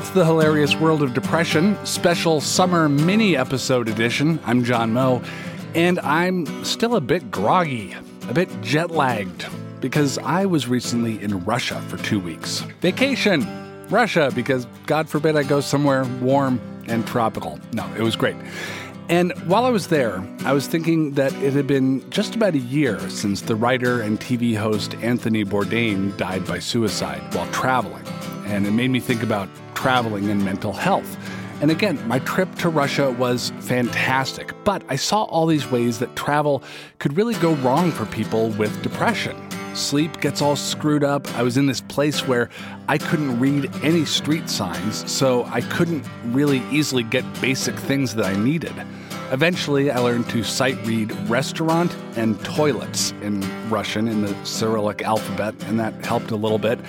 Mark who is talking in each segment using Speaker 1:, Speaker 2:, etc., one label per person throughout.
Speaker 1: It's the hilarious world of depression, special summer mini episode edition. I'm John Moe, and I'm still a bit groggy, a bit jet lagged, because I was recently in Russia for two weeks. Vacation! Russia, because God forbid I go somewhere warm and tropical. No, it was great. And while I was there, I was thinking that it had been just about a year since the writer and TV host Anthony Bourdain died by suicide while traveling. And it made me think about traveling and mental health. And again, my trip to Russia was fantastic, but I saw all these ways that travel could really go wrong for people with depression. Sleep gets all screwed up. I was in this place where I couldn't read any street signs, so I couldn't really easily get basic things that I needed. Eventually, I learned to sight read restaurant and toilets in Russian in the Cyrillic alphabet, and that helped a little bit.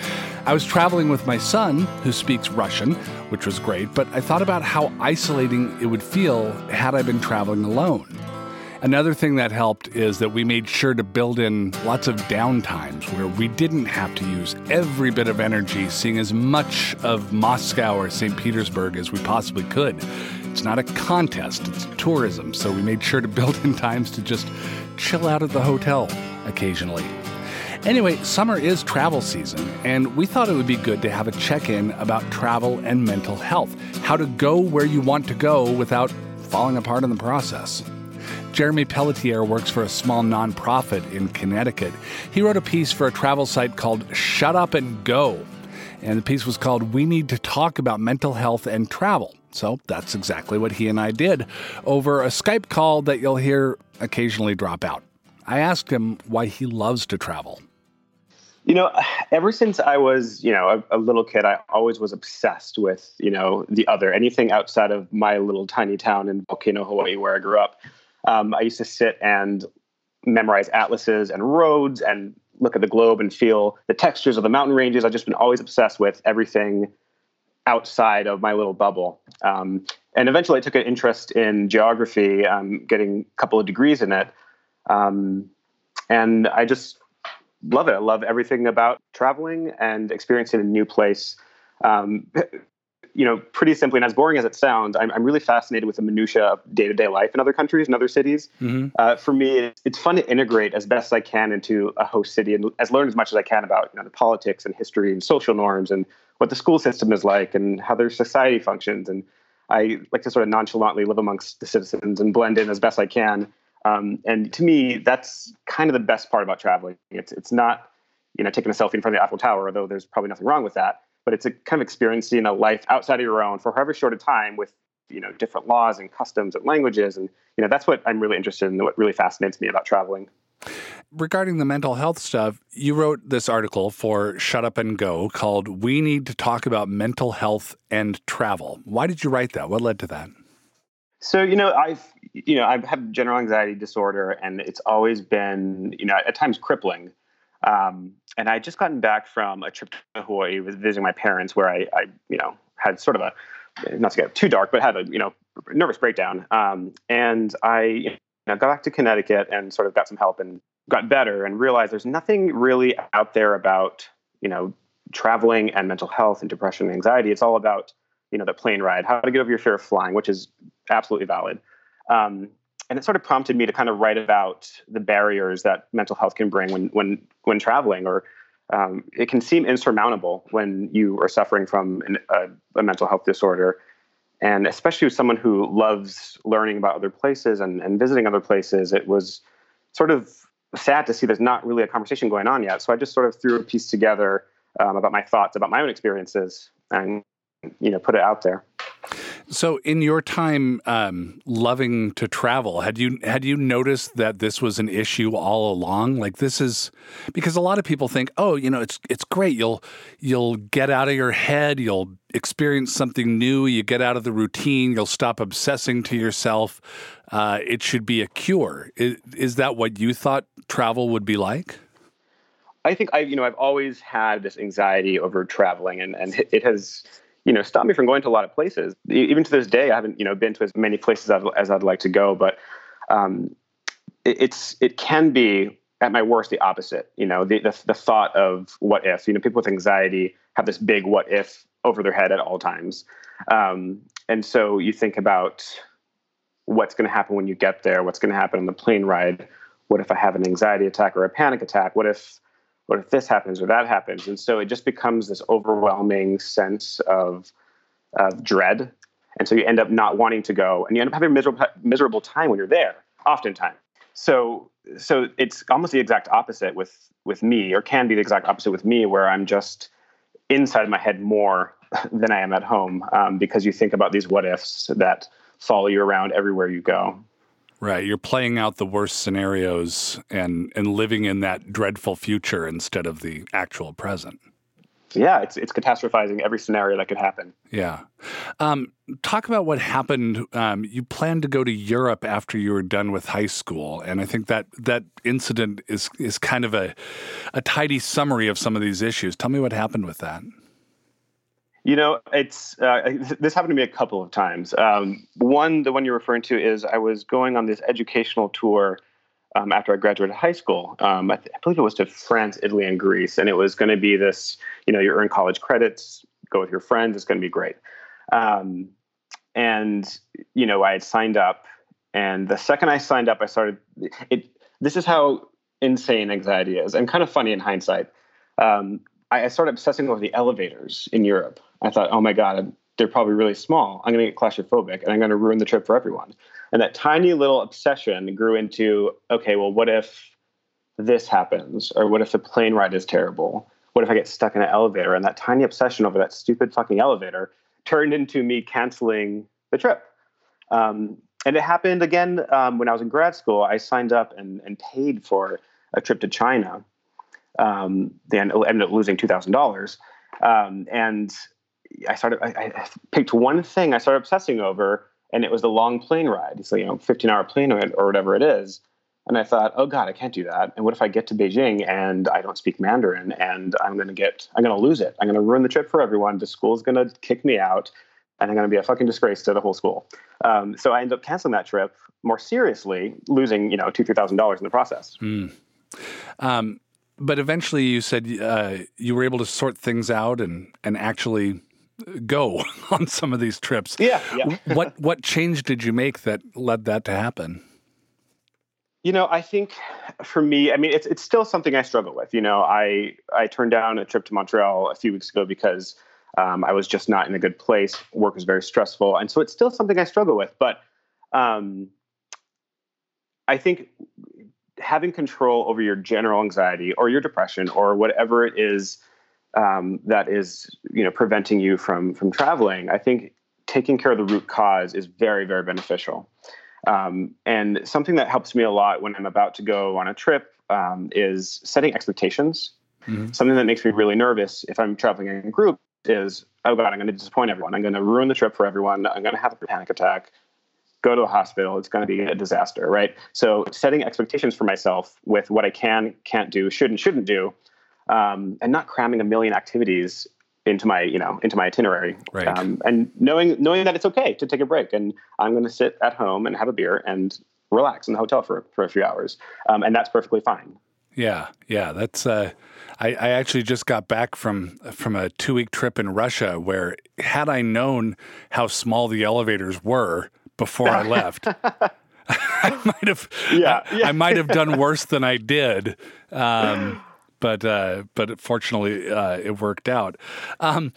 Speaker 1: I was traveling with my son, who speaks Russian, which was great, but I thought about how isolating it would feel had I been traveling alone. Another thing that helped is that we made sure to build in lots of downtimes where we didn't have to use every bit of energy seeing as much of Moscow or St. Petersburg as we possibly could. It's not a contest, it's tourism, so we made sure to build in times to just chill out at the hotel occasionally. Anyway, summer is travel season, and we thought it would be good to have a check in about travel and mental health, how to go where you want to go without falling apart in the process. Jeremy Pelletier works for a small nonprofit in Connecticut. He wrote a piece for a travel site called Shut Up and Go. And the piece was called We Need to Talk About Mental Health and Travel. So that's exactly what he and I did over a Skype call that you'll hear occasionally drop out. I asked him why he loves to travel.
Speaker 2: You know, ever since I was, you know, a, a, little kid, I always was obsessed with, you know, the other, anything outside of my little tiny town in Volcano, Hawaii, where I grew up. Um, I used to sit and memorize atlases and roads and look at the globe and feel the textures of the mountain ranges. I've just been always obsessed with everything outside of my little bubble. Um, and eventually I took an interest in geography, um, getting a couple of degrees in it. Um, and I just love it. I love everything about traveling and experiencing a new place. Um, you know, pretty simply, and as boring as it sounds, I'm, I'm really fascinated with the minutia of day to day life in other countries and other cities. Mm-hmm. Uh, for me, it's, it's fun to integrate as best I can into a host city and as learn as much as I can about you know the politics and history and social norms and what the school system is like and how their society functions. And I like to sort of nonchalantly live amongst the citizens and blend in as best I can. Um, and to me, that's kind of the best part about traveling. It's it's not you know taking a selfie in front of the Eiffel Tower, although there's probably nothing wrong with that but it's a kind of experiencing a life outside of your own for however short a time with you know different laws and customs and languages and you know that's what i'm really interested in what really fascinates me about traveling
Speaker 1: regarding the mental health stuff you wrote this article for shut up and go called we need to talk about mental health and travel. Why did you write that? What led to that?
Speaker 2: So you know i've you know i have general anxiety disorder and it's always been you know at times crippling. Um, and I just gotten back from a trip to Hawaii, with visiting my parents, where I, I, you know, had sort of a, not to get too dark, but had a, you know, nervous breakdown. Um, and I know, got back to Connecticut and sort of got some help and got better and realized there's nothing really out there about, you know, traveling and mental health and depression and anxiety. It's all about, you know, the plane ride, how to get over your fear of flying, which is absolutely valid. Um, and it sort of prompted me to kind of write about the barriers that mental health can bring when when when traveling or um, it can seem insurmountable when you are suffering from an, a, a, mental health disorder and especially with someone who loves learning about other places and, and visiting other places it was sort of sad to see there's not really a conversation going on yet. So i just sort of threw a piece together um, about my thoughts about my own experiences and you know put it out there
Speaker 1: so, in your time um, loving to travel, had you had you noticed that this was an issue all along? Like this is because a lot of people think, oh, you know, it's it's great. You'll you'll get out of your head. You'll experience something new. You get out of the routine. You'll stop obsessing to yourself. Uh, it should be a cure. Is, is that what you thought travel would be like?
Speaker 2: I think I, you know, I've always had this anxiety over traveling, and and it has you know stopped me from going to a lot of places. Even to this day, I haven't you know been to as many places as, as I'd like to go, but um, it, it's it can be at my worst the opposite. You know, the, the the thought of what if. You know, people with anxiety have this big what if over their head at all times, um, and so you think about what's going to happen when you get there, what's going to happen on the plane ride. What if I have an anxiety attack or a panic attack? What if what if this happens or that happens? And so it just becomes this overwhelming sense of of dread. And so you end up not wanting to go and you end up having a miserable, miserable time when you're there, oftentimes. So so it's almost the exact opposite with with me, or can be the exact opposite with me, where I'm just inside my head more than I am at home um, because you think about these what ifs that follow you around everywhere you go.
Speaker 1: Right, you're playing out the worst scenarios and and living in that dreadful future instead of the actual present.
Speaker 2: Yeah, it's it's catastrophizing every scenario that could happen.
Speaker 1: Yeah, um, talk about what happened. Um, you planned to go to Europe after you were done with high school, and I think that that incident is is kind of a a tidy summary of some of these issues. Tell me what happened with that.
Speaker 2: You know, it's uh, this happened to me a couple of times. Um, one, the one you're referring to, is I was going on this educational tour um, after I graduated high school. Um, I, th- I, believe it was to France, Italy, and Greece, and it was going to be this. You know, you earn college credits, go with your friends. It's going to be great. Um, and you know, I had signed up, and the second I signed up, I started. It. This is how insane anxiety is, and kind of funny in hindsight. Um, I, I started obsessing over the elevators in Europe. I thought, oh my God, they're probably really small. I'm going to get claustrophobic and I'm going to ruin the trip for everyone. And that tiny little obsession grew into, okay, well, what if this happens? Or what if the plane ride is terrible? What if I get stuck in an elevator? And that tiny obsession over that stupid fucking elevator turned into me canceling the trip. Um, and it happened again um, when I was in grad school. I signed up and, and paid for a trip to China. Um, they ended up losing two thousand um, dollars, and I started. I, I, picked one thing I started obsessing over, and it was the long plane ride. So you know, fifteen hour plane ride or whatever it is. And I thought, oh God, I can't do that. And what if I get to Beijing and I don't speak Mandarin and I'm going to get, I'm going to lose it. I'm going to ruin the trip for everyone. The school's going to kick me out and I'm going to be a fucking disgrace to the whole school. Um, so I ended up canceling that trip more seriously, losing, you know, two, $3,000 in the process.
Speaker 1: Mm. Um, but eventually you said uh, you were able to sort things out and, and actually go on some of these trips.
Speaker 2: Yeah, yeah.
Speaker 1: what what change did you make that led that to happen?
Speaker 2: You know, I think for me, I mean, it's it's still something I struggle with. You know, I I turned down a trip to Montreal a few weeks ago because um, I was just not in a good place. Work was very stressful, and so it's still something I struggle with. But um, I think having control over your general anxiety or your depression or whatever it is um, that is you know preventing you from from traveling i think taking care of the root cause is very very beneficial. Um, and something that helps me a lot when i'm about to go on a trip um, is setting expectations. Mm-hmm. something that makes me really nervous if i'm traveling in a group is oh god i'm going to disappoint everyone. I'm going to ruin the trip for everyone. I'm going to have a panic attack. Go to a hospital. It's going to be a disaster right? So setting expectations for myself with what i can can't do should and shouldn't do um, and not cramming a million activities into my you know into my itinerary
Speaker 1: right.
Speaker 2: um, and knowing knowing that it's okay to take a break and i'm going to sit at home and have a beer and relax in the hotel for for a few hours um, and that's perfectly fine
Speaker 1: yeah yeah that's uh I, I actually just got back from from a two week trip in Russia where had I known how small the elevators were, before I left. I might have, yeah, yeah. I, I, might have done worse than I did. Um, but uh, but fortunately, uh, it worked out. Um,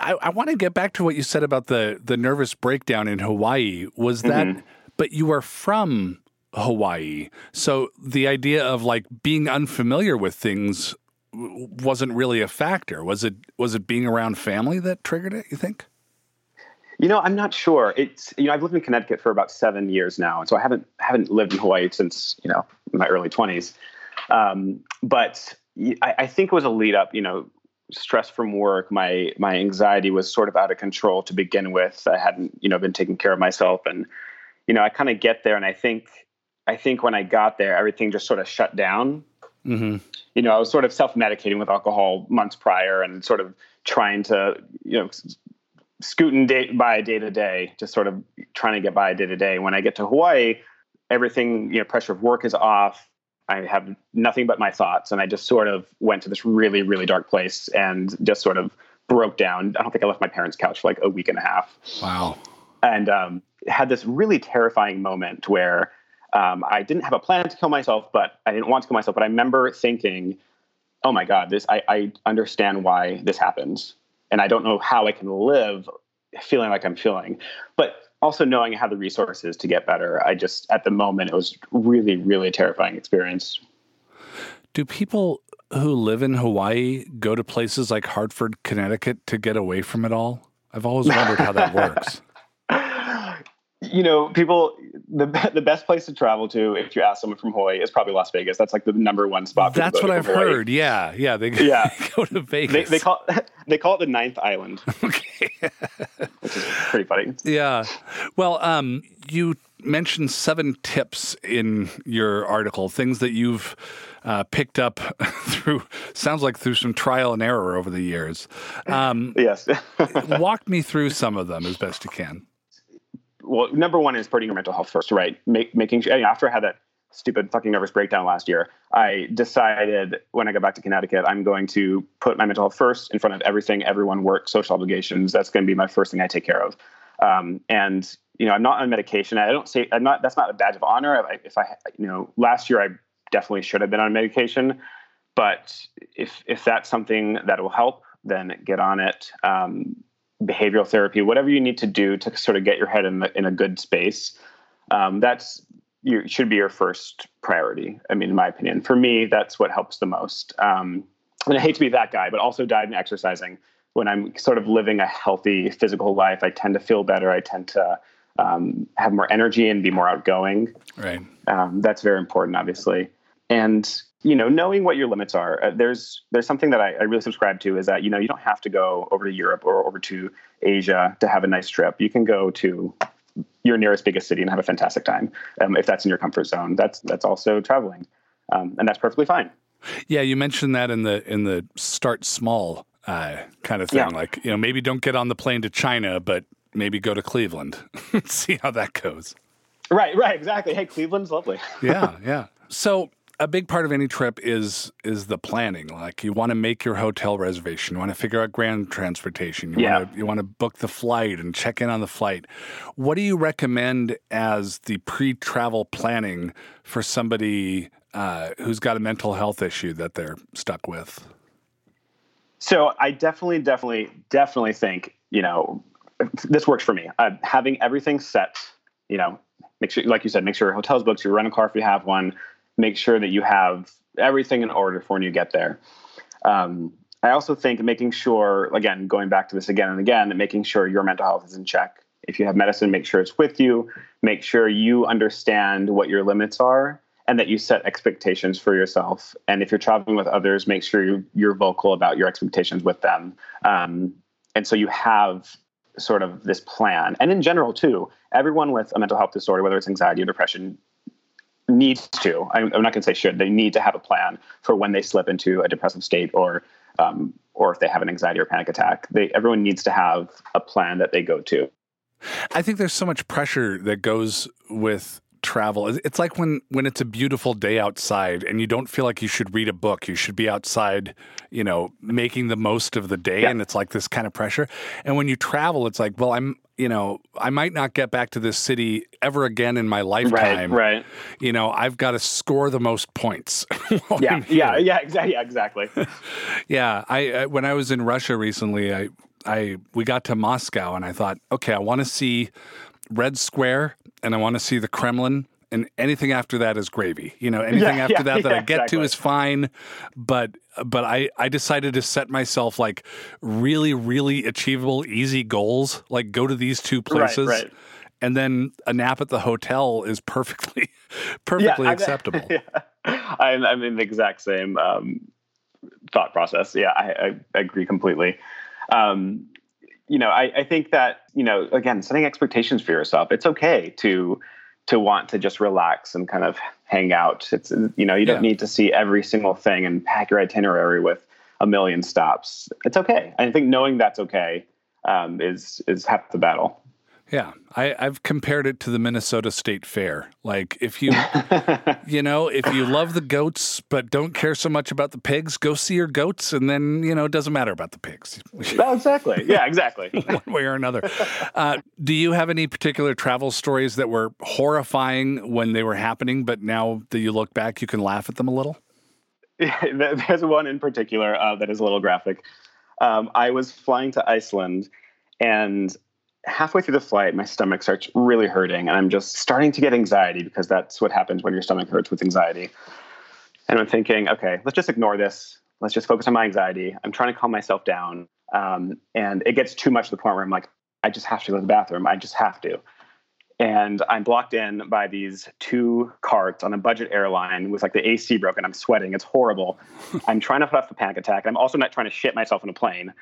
Speaker 1: I, I want to get back to what you said about the the nervous breakdown in Hawaii. Was that? Mm-hmm. But you are from Hawaii, so the idea of like being unfamiliar with things wasn't really a factor. Was it? Was it being around family that triggered it? You think?
Speaker 2: You know, I'm not sure. It's you know, I've lived in Connecticut for about seven years now, and so I haven't haven't lived in Hawaii since you know my early 20s. Um, but I, I think it was a lead up. You know, stress from work, my my anxiety was sort of out of control to begin with. I hadn't you know been taking care of myself, and you know, I kind of get there, and I think I think when I got there, everything just sort of shut down. Mm-hmm. You know, I was sort of self medicating with alcohol months prior, and sort of trying to you know scooting day by day to day, just sort of trying to get by day to day. When I get to Hawaii, everything, you know, pressure of work is off. I have nothing but my thoughts, and I just sort of went to this really, really dark place and just sort of broke down. I don't think I left my parents' couch for like a week and a half.
Speaker 1: Wow.
Speaker 2: And um, had this really terrifying moment where um, I didn't have a plan to kill myself, but I didn't want to kill myself. But I remember thinking, "Oh my God, this! I, I understand why this happens, and I don't know how I can live feeling like I'm feeling." But also knowing I have the resources to get better. I just at the moment it was really, really terrifying experience.
Speaker 1: Do people who live in Hawaii go to places like Hartford, Connecticut to get away from it all? I've always wondered how that works.
Speaker 2: You know, people the the best place to travel to if you ask someone from Hawaii is probably Las Vegas. That's like the number one spot.
Speaker 1: That's what I've Hawaii. heard. Yeah, yeah, they, yeah. They go to Vegas.
Speaker 2: They, they, call they call it the ninth island. okay, which is pretty funny.
Speaker 1: Yeah. Well, um, you mentioned seven tips in your article, things that you've uh, picked up through sounds like through some trial and error over the years.
Speaker 2: Um, yes.
Speaker 1: walk me through some of them as best you can
Speaker 2: well, number one is putting your mental health first, right? Make, making sure after I had that stupid fucking nervous breakdown last year, I decided when I got back to Connecticut, I'm going to put my mental health first in front of everything, everyone, work, social obligations. That's going to be my first thing I take care of. Um, and you know, I'm not on medication. I don't say I'm not. That's not a badge of honor. If I, if I, you know, last year I definitely should have been on medication, but if if that's something that will help, then get on it. Um, behavioral therapy, whatever you need to do to sort of get your head in, the, in a good space. Um, that's you should be your first priority. I mean, in my opinion, for me, that's what helps the most. Um, and I hate to be that guy, but also diet and exercising. When I'm sort of living a healthy physical life, I tend to feel better. I tend to um, have more energy and be more outgoing.
Speaker 1: Right.
Speaker 2: Um, that's very important, obviously. And you know, knowing what your limits are, uh, there's there's something that I, I, really subscribe to is that you know you don't have to go over to Europe or over to Asia to have a nice trip. You can go to your nearest biggest city and have a fantastic time um, if that's in your comfort zone. That's that's also traveling, um, and that's perfectly fine.
Speaker 1: Yeah, you mentioned that in the in the start small uh, kind of thing. Yeah. Like you know, maybe don't get on the plane to China, but maybe go to Cleveland, see how that goes.
Speaker 2: Right, right, exactly. Hey, Cleveland's lovely.
Speaker 1: yeah, yeah. So a big part of any trip is is the planning. Like you want to make your hotel reservation, you want to figure out ground transportation, you yeah. want to you want to book the flight and check in on the flight. What do you recommend as the pre-travel planning for somebody uh, who's got a mental health issue that they're stuck with?
Speaker 2: So I definitely, definitely, definitely think you know this works for me. Uh, having everything set, you know, make sure, like you said, make sure your hotel's booked, your rental car if you have one make sure that you have everything in order for when you get there. Um, I also think making sure, again, going back to this again and again, making sure your mental health is in check. If you have medicine, make sure it's with you. Make sure you understand what your limits are and that you set expectations for yourself. And if you're traveling with others, make sure you're, you're vocal about your expectations with them. Um, and so you have sort of this plan. And in general, too, everyone with a mental health disorder, whether it's anxiety or depression, needs to i'm, I'm not going to say should they need to have a plan for when they slip into a depressive state or um, or if they have an anxiety or panic attack. They everyone needs to have a plan that they go to.
Speaker 1: I think there's so much pressure that goes with travel it's like when when it's a beautiful day outside and you don't feel like you should read a book you should be outside you know making the most of the day yeah. and it's like this kind of pressure and when you travel it's like well i'm you know, I might not get back to this city ever again in my lifetime.
Speaker 2: Right. right.
Speaker 1: You know, I've got to score the most points.
Speaker 2: yeah, yeah, yeah, exactly. Yeah, exactly.
Speaker 1: yeah, I, I when I was in Russia recently, I I we got to Moscow and I thought, okay, I want to see Red Square and I want to see the Kremlin and anything after that is gravy. You know, anything yeah, after yeah, that that I get exactly. to is fine. But but I I decided to set myself like really really achievable easy goals. Like go to these two places. Right, right. And then a nap at the hotel is perfectly, perfectly acceptable.
Speaker 2: I, I'm, I'm in the exact same um, thought process. Yeah, I, I, I agree completely. Um, you know, I, I, think that you know, again, setting expectations for yourself. It's okay to to want to just relax and kind of hang out. It's you know you don't yeah. need to see every single thing and pack your itinerary with a million stops. It's okay. I think knowing that's okay um, is is half the battle.
Speaker 1: Yeah, I, I've compared it to the Minnesota State Fair. Like, if you, you know, if you love the goats but don't care so much about the pigs, go see your goats, and then you know it doesn't matter about the pigs.
Speaker 2: no, exactly. Yeah, exactly.
Speaker 1: One way or another. Uh, do you have any particular travel stories that were horrifying when they were happening, but now that you look back, you can laugh at them a little?
Speaker 2: There's one in particular uh, that is a little graphic. Um, I was flying to Iceland, and halfway through the flight, my stomach starts really hurting, and I'm just starting to get anxiety because that's what happens when your stomach hurts with anxiety. And I'm thinking, okay, let's just ignore this. Let's just focus on my anxiety. I'm trying to calm myself down. Um, and it gets too much to the point where I'm like, I just have to go to the bathroom. I just have to. And I'm blocked in by these two carts on a budget airline with like the AC broken. I'm sweating. It's horrible. I'm trying to put off the panic attack. I'm also not trying to shit myself in a plane.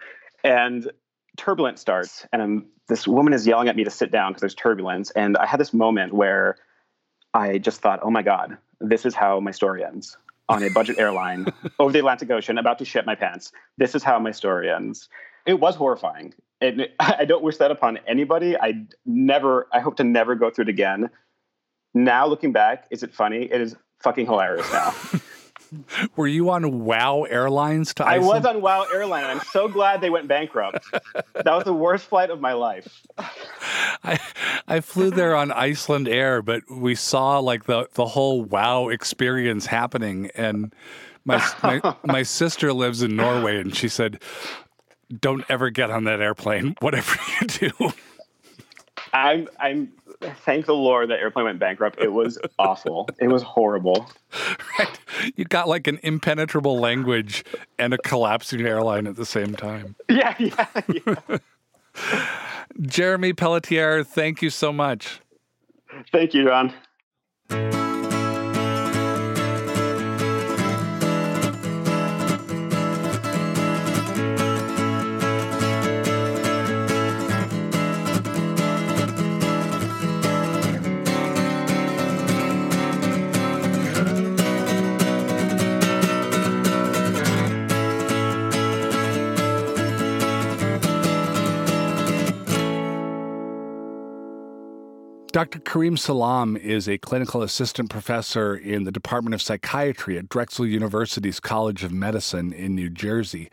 Speaker 2: And turbulence starts and I'm, this woman is yelling at me to sit down because there's turbulence and i had this moment where i just thought oh my god this is how my story ends on a budget airline over the atlantic ocean about to shit my pants. This is how my story ends. It was horrifying and i don't wish that upon anybody. I never i hope to never go through it again. Now looking back is it funny? It is fucking hilarious now
Speaker 1: Were you on WoW Airlines to Iceland?
Speaker 2: I was on WoW Airlines. I'm so glad they went bankrupt. that was the worst flight of my life.
Speaker 1: I I flew there on Icelandair, but we saw like the the whole WoW experience happening and my my, my sister lives in Norway and she said don't ever get on that airplane whatever you do.
Speaker 2: I'm I'm thank the Lord that airplane went bankrupt. It was awful. It was horrible.
Speaker 1: Right. You got like an impenetrable language and a collapsing airline at the same time.
Speaker 2: Yeah, yeah. yeah.
Speaker 1: Jeremy Pelletier, thank you so much.
Speaker 2: Thank you, John.
Speaker 1: Dr. Karriem Salaam is a clinical assistant professor in the Department of Psychiatry at Drexel University's College of Medicine in New Jersey.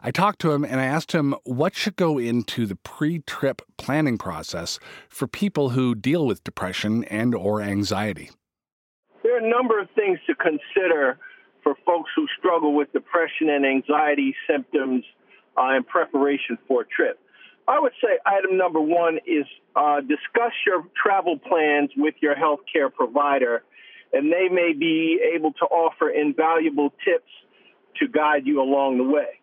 Speaker 1: I talked to him and I asked him what should go into the pre-trip planning process for people who deal with depression and or anxiety.
Speaker 3: There are a number of things to consider for folks who struggle with depression and anxiety symptoms uh, in preparation for a trip. I would say item number one is uh, discuss your travel plans with your healthcare provider, and they may be able to offer invaluable tips to guide you along the way.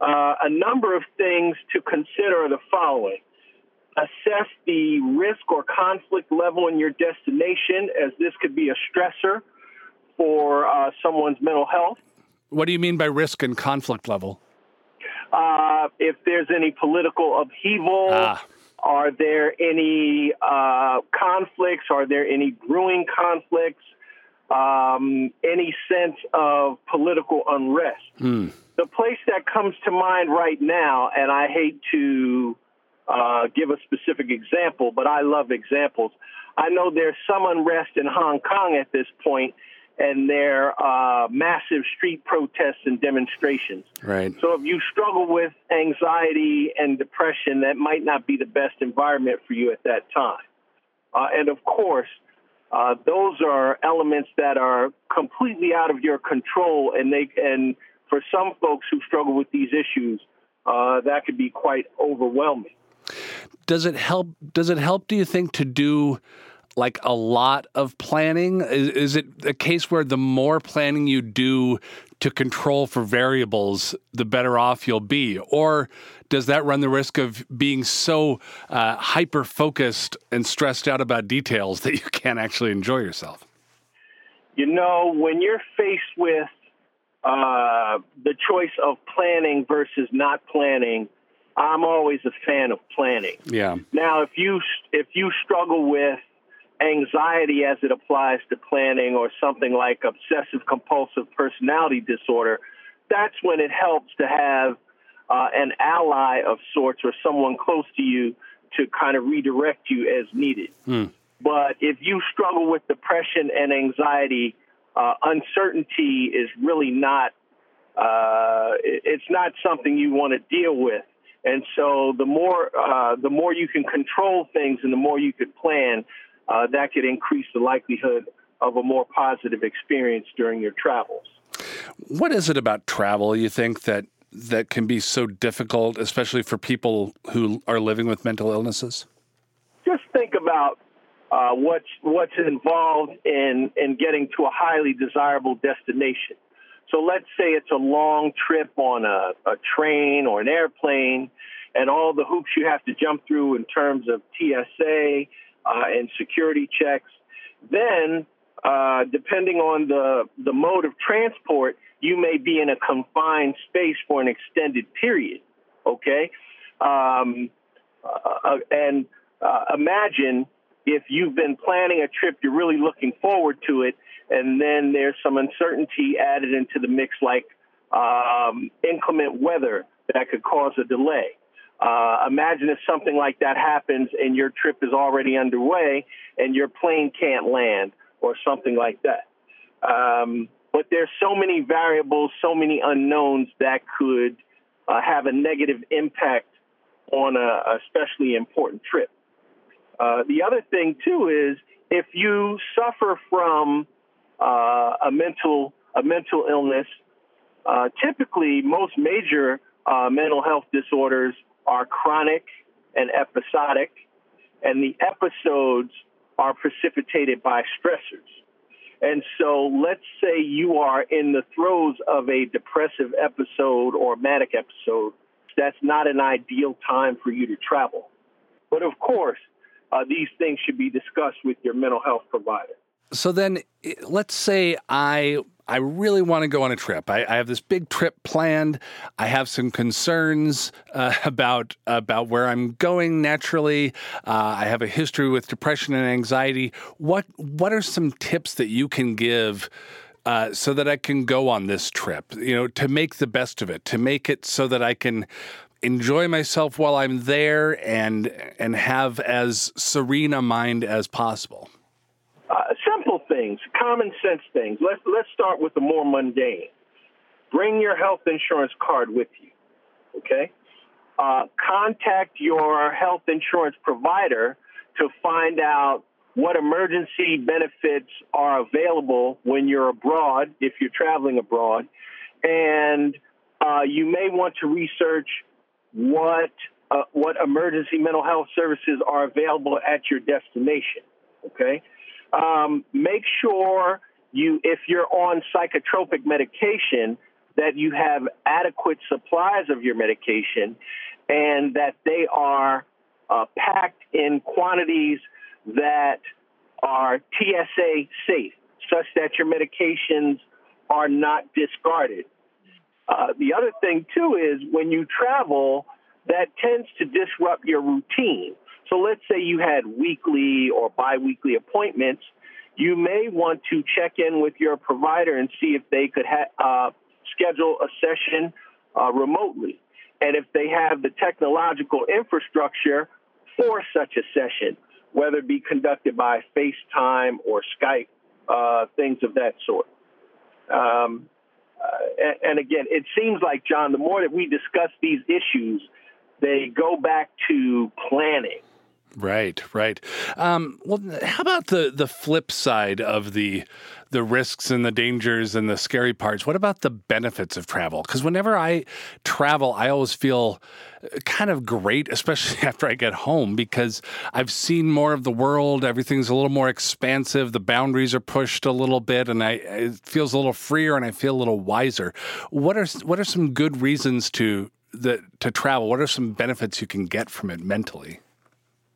Speaker 3: Uh, a number of things to consider are the following assess the risk or conflict level in your destination, as this could be a stressor for uh, someone's mental health.
Speaker 1: What do you mean by risk and conflict level?
Speaker 3: Uh, if there's any political upheaval, ah. are there any uh, conflicts? Are there any brewing conflicts? Um, any sense of political unrest?
Speaker 1: Mm.
Speaker 3: The place that comes to mind right now, and I hate to uh, give a specific example, but I love examples. I know there's some unrest in Hong Kong at this point, and their uh, massive street protests and demonstrations.
Speaker 1: Right.
Speaker 3: So if you struggle with anxiety and depression, that might not be the best environment for you at that time. Uh, and of course, uh, those are elements that are completely out of your control, and they and for some folks who struggle with these issues, uh, that could be quite overwhelming.
Speaker 1: Does it help? Does it help? Do you think to do? Like a lot of planning? Is, is, it a case where the more planning you do to control for variables, the better off you'll be? Or does that run the risk of being so uh, hyper focused and stressed out about details that you can't actually enjoy yourself?
Speaker 3: You know, when you're faced with uh, the choice of planning versus not planning, I'm always a fan of planning.
Speaker 1: Yeah.
Speaker 3: Now, if you if you struggle with anxiety as it applies to planning or something like obsessive compulsive personality disorder, that's when it helps to have uh, an ally of sorts or someone close to you to kind of redirect you as needed.
Speaker 1: Mm.
Speaker 3: But if you struggle with depression and anxiety, uh, uncertainty is really not uh, it's not something you want to deal with. And so the more uh, the more you can control things and the more you could plan, uh, that could increase the likelihood of a more positive experience during your travels.
Speaker 1: What is it about travel you think that that can be so difficult, especially for people who are living with mental illnesses?
Speaker 3: Just think about uh, what's what's involved in in getting to a highly desirable destination. So let's say it's a long trip on a, a train or an airplane, and all the hoops you have to jump through in terms of TSA and security checks. Then, uh, depending on the the mode of transport, you may be in a confined space for an extended period. Okay, um, uh, and uh, imagine if you've been planning a trip, you're really looking forward to it, and then there's some uncertainty added into the mix, like um, inclement weather that could cause a delay. Uh, imagine if something like that happens and your trip is already underway and your plane can't land or something like that. Um, but there's so many variables, so many unknowns that could uh, have a negative impact on a especially important trip. Uh, the other thing too is if you suffer from uh, a mental a mental illness, uh, typically most major uh, mental health disorders are chronic and episodic, and the episodes are precipitated by stressors. And so let's say you are in the throes of a depressive episode or manic episode. That's not an ideal time for you to travel. But of course, uh, these things should be discussed with your mental health provider.
Speaker 1: So then, let's say I I really want to go on a trip. I, I have this big trip planned. I have some concerns uh, about about where I'm going. Naturally, uh, I have a history with depression and anxiety. What what are some tips that you can give? Uh, so that I can go on this trip, you know, to make the best of it, to make it so that I can enjoy myself while I'm there and and have as serene a mind as possible.
Speaker 3: Things, common sense things. Let's let's start with the more mundane. Bring your health insurance card with you. Okay. Uh, contact your health insurance provider to find out what emergency benefits are available when you're abroad, if you're traveling abroad, and uh, you may want to research what uh, what emergency mental health services are available at your destination. Okay, um, make sure you, if you're on psychotropic medication, that you have adequate supplies of your medication, and that they are uh, packed in quantities that are TSA safe, such that your medications are not discarded. Uh, the other thing, too, is when you travel, that tends to disrupt your routine. So let's say you had weekly or biweekly appointments. You may want to check in with your provider and see if they could ha- uh, schedule a session uh, remotely. And if they have the technological infrastructure for such a session, whether it be conducted by FaceTime or Skype, uh, things of that sort. Um, uh, and, and, again, it seems like, John, the more that we discuss these issues, they go back to planning.
Speaker 1: Right, right. Um, well, how about the the flip side of the the risks and the dangers and the scary parts? What about the benefits of travel? Because whenever I travel, I always feel uh, kind of great, especially after I get home, because I've seen more of the world. Everything's a little more expansive. The boundaries are pushed a little bit, and I it feels a little freer, and I feel a little wiser. What are what are some good reasons to to travel? What are some benefits you can get from it mentally?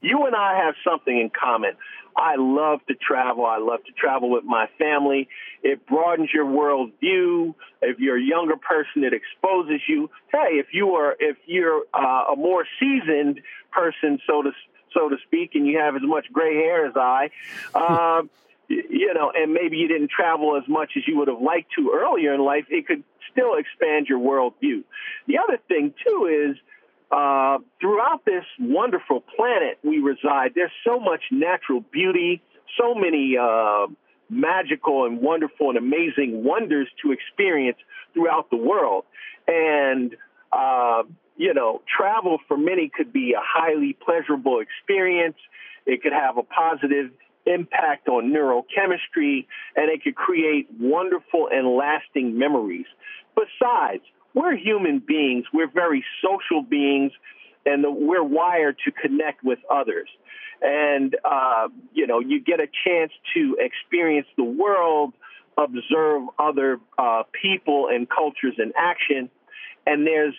Speaker 3: You and I have something in common. I love to travel. I love to travel with my family. It broadens your world view. If you're a younger person, it exposes you. Hey, if you are, if you're uh, a more seasoned person, so to so to speak, and you have as much gray hair as I, uh, you know, and maybe you didn't travel as much as you would have liked to earlier in life, it could still expand your world view. The other thing too is uh, throughout this wonderful planet we reside, there's so much natural beauty, so many uh, magical and wonderful and amazing wonders to experience throughout the world. And, uh, you know, travel for many could be a highly pleasurable experience. It could have a positive impact on neurochemistry, and it could create wonderful and lasting memories. Besides, we're human beings. We're very social beings, and the, we're wired to connect with others. And, uh, you know, you get a chance to experience the world, observe other uh, people and cultures in action. And there's,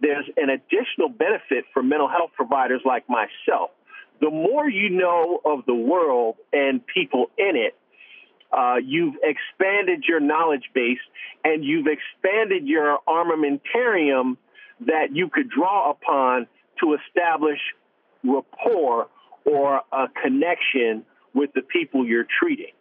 Speaker 3: there's an additional benefit for mental health providers like myself the more you know of the world and people in it, uh, you've expanded your knowledge base and you've expanded your armamentarium that you could draw upon to establish rapport or a connection with the people you're treating.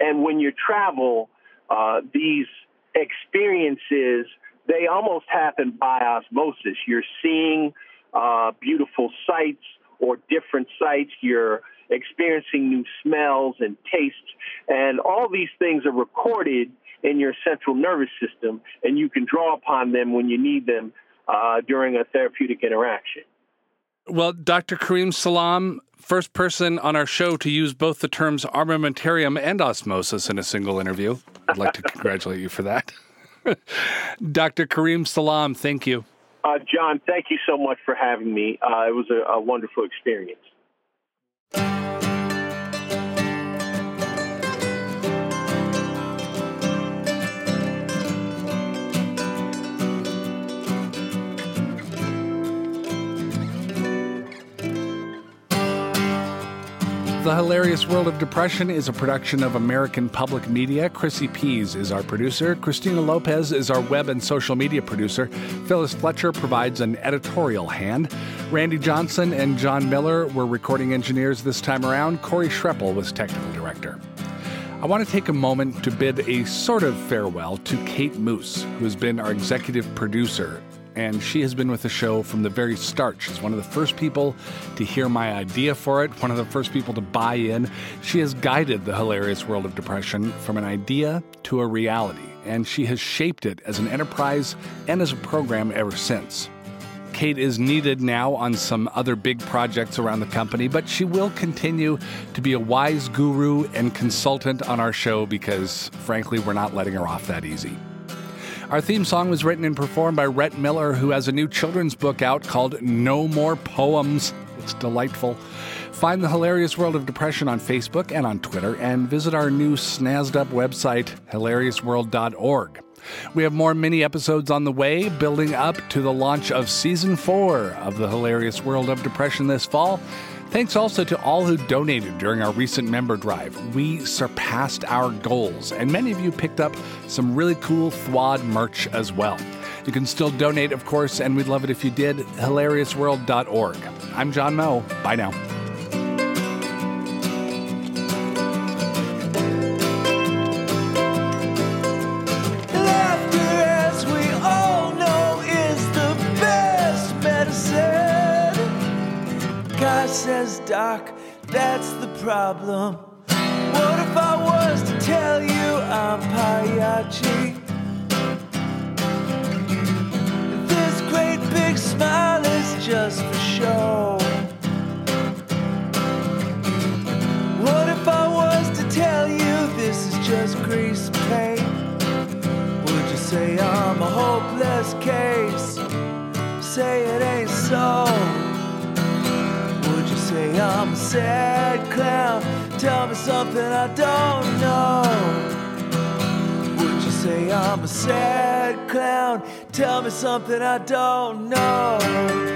Speaker 3: And when you travel, uh, these experiences, they almost happen by osmosis. You're seeing uh, beautiful sights, or different sights. You're experiencing new smells and tastes. And all these things are recorded in your central nervous system, and you can draw upon them when you need them uh, during a therapeutic interaction.
Speaker 1: Well, Dr. Karriem Salaam, first person on our show to use both the terms armamentarium and osmosis in a single interview. I'd like to congratulate you for that. Dr. Karriem Salaam, thank you.
Speaker 3: Uh, John, thank you so much for having me. Uh, it was a, a wonderful experience.
Speaker 1: The Hilarious World of Depression is a production of American Public Media. Chrissy Pease is our producer. Christina Lopez is our web and social media producer. Phyllis Fletcher provides an editorial hand. Randy Johnson and John Miller were recording engineers this time around. Corey Schreppel was technical director. I want to take a moment to bid a sort of farewell to Kate Moos, who has been our executive producer and she has been with the show from the very start. She's one of the first people to hear my idea for it, one of the first people to buy in. She has guided the hilarious world of depression from an idea to a reality, and she has shaped it as an enterprise and as a program ever since. Kate is needed now on some other big projects around the company, but she will continue to be a wise guru and consultant on our show because, frankly, we're not letting her off that easy. Our theme song was written and performed by Rhett Miller, who has a new children's book out called No More Poems. It's delightful. Find the hilarious world of depression on Facebook and on Twitter, and visit our new snazzed up website, hilariousworld.org. We have more mini episodes on the way, building up to the launch of season four of the hilarious world of depression this fall. Thanks also to all who donated during our recent member drive. We surpassed our goals, and many of you picked up some really cool THWAD merch as well. You can still donate, of course, and we'd love it if you did. HilariousWorld.org. I'm John Moe. Bye now.
Speaker 4: That's the problem. What if I was to tell you I'm Pagliacci? This great big smile is just for show. What if I was to tell you this is just grease paint? Would you say I'm a hopeless case? Say it ain't so Would you say I'm sad. Tell me something I don't know. Would you say I'm a sad clown? Tell me something I don't know.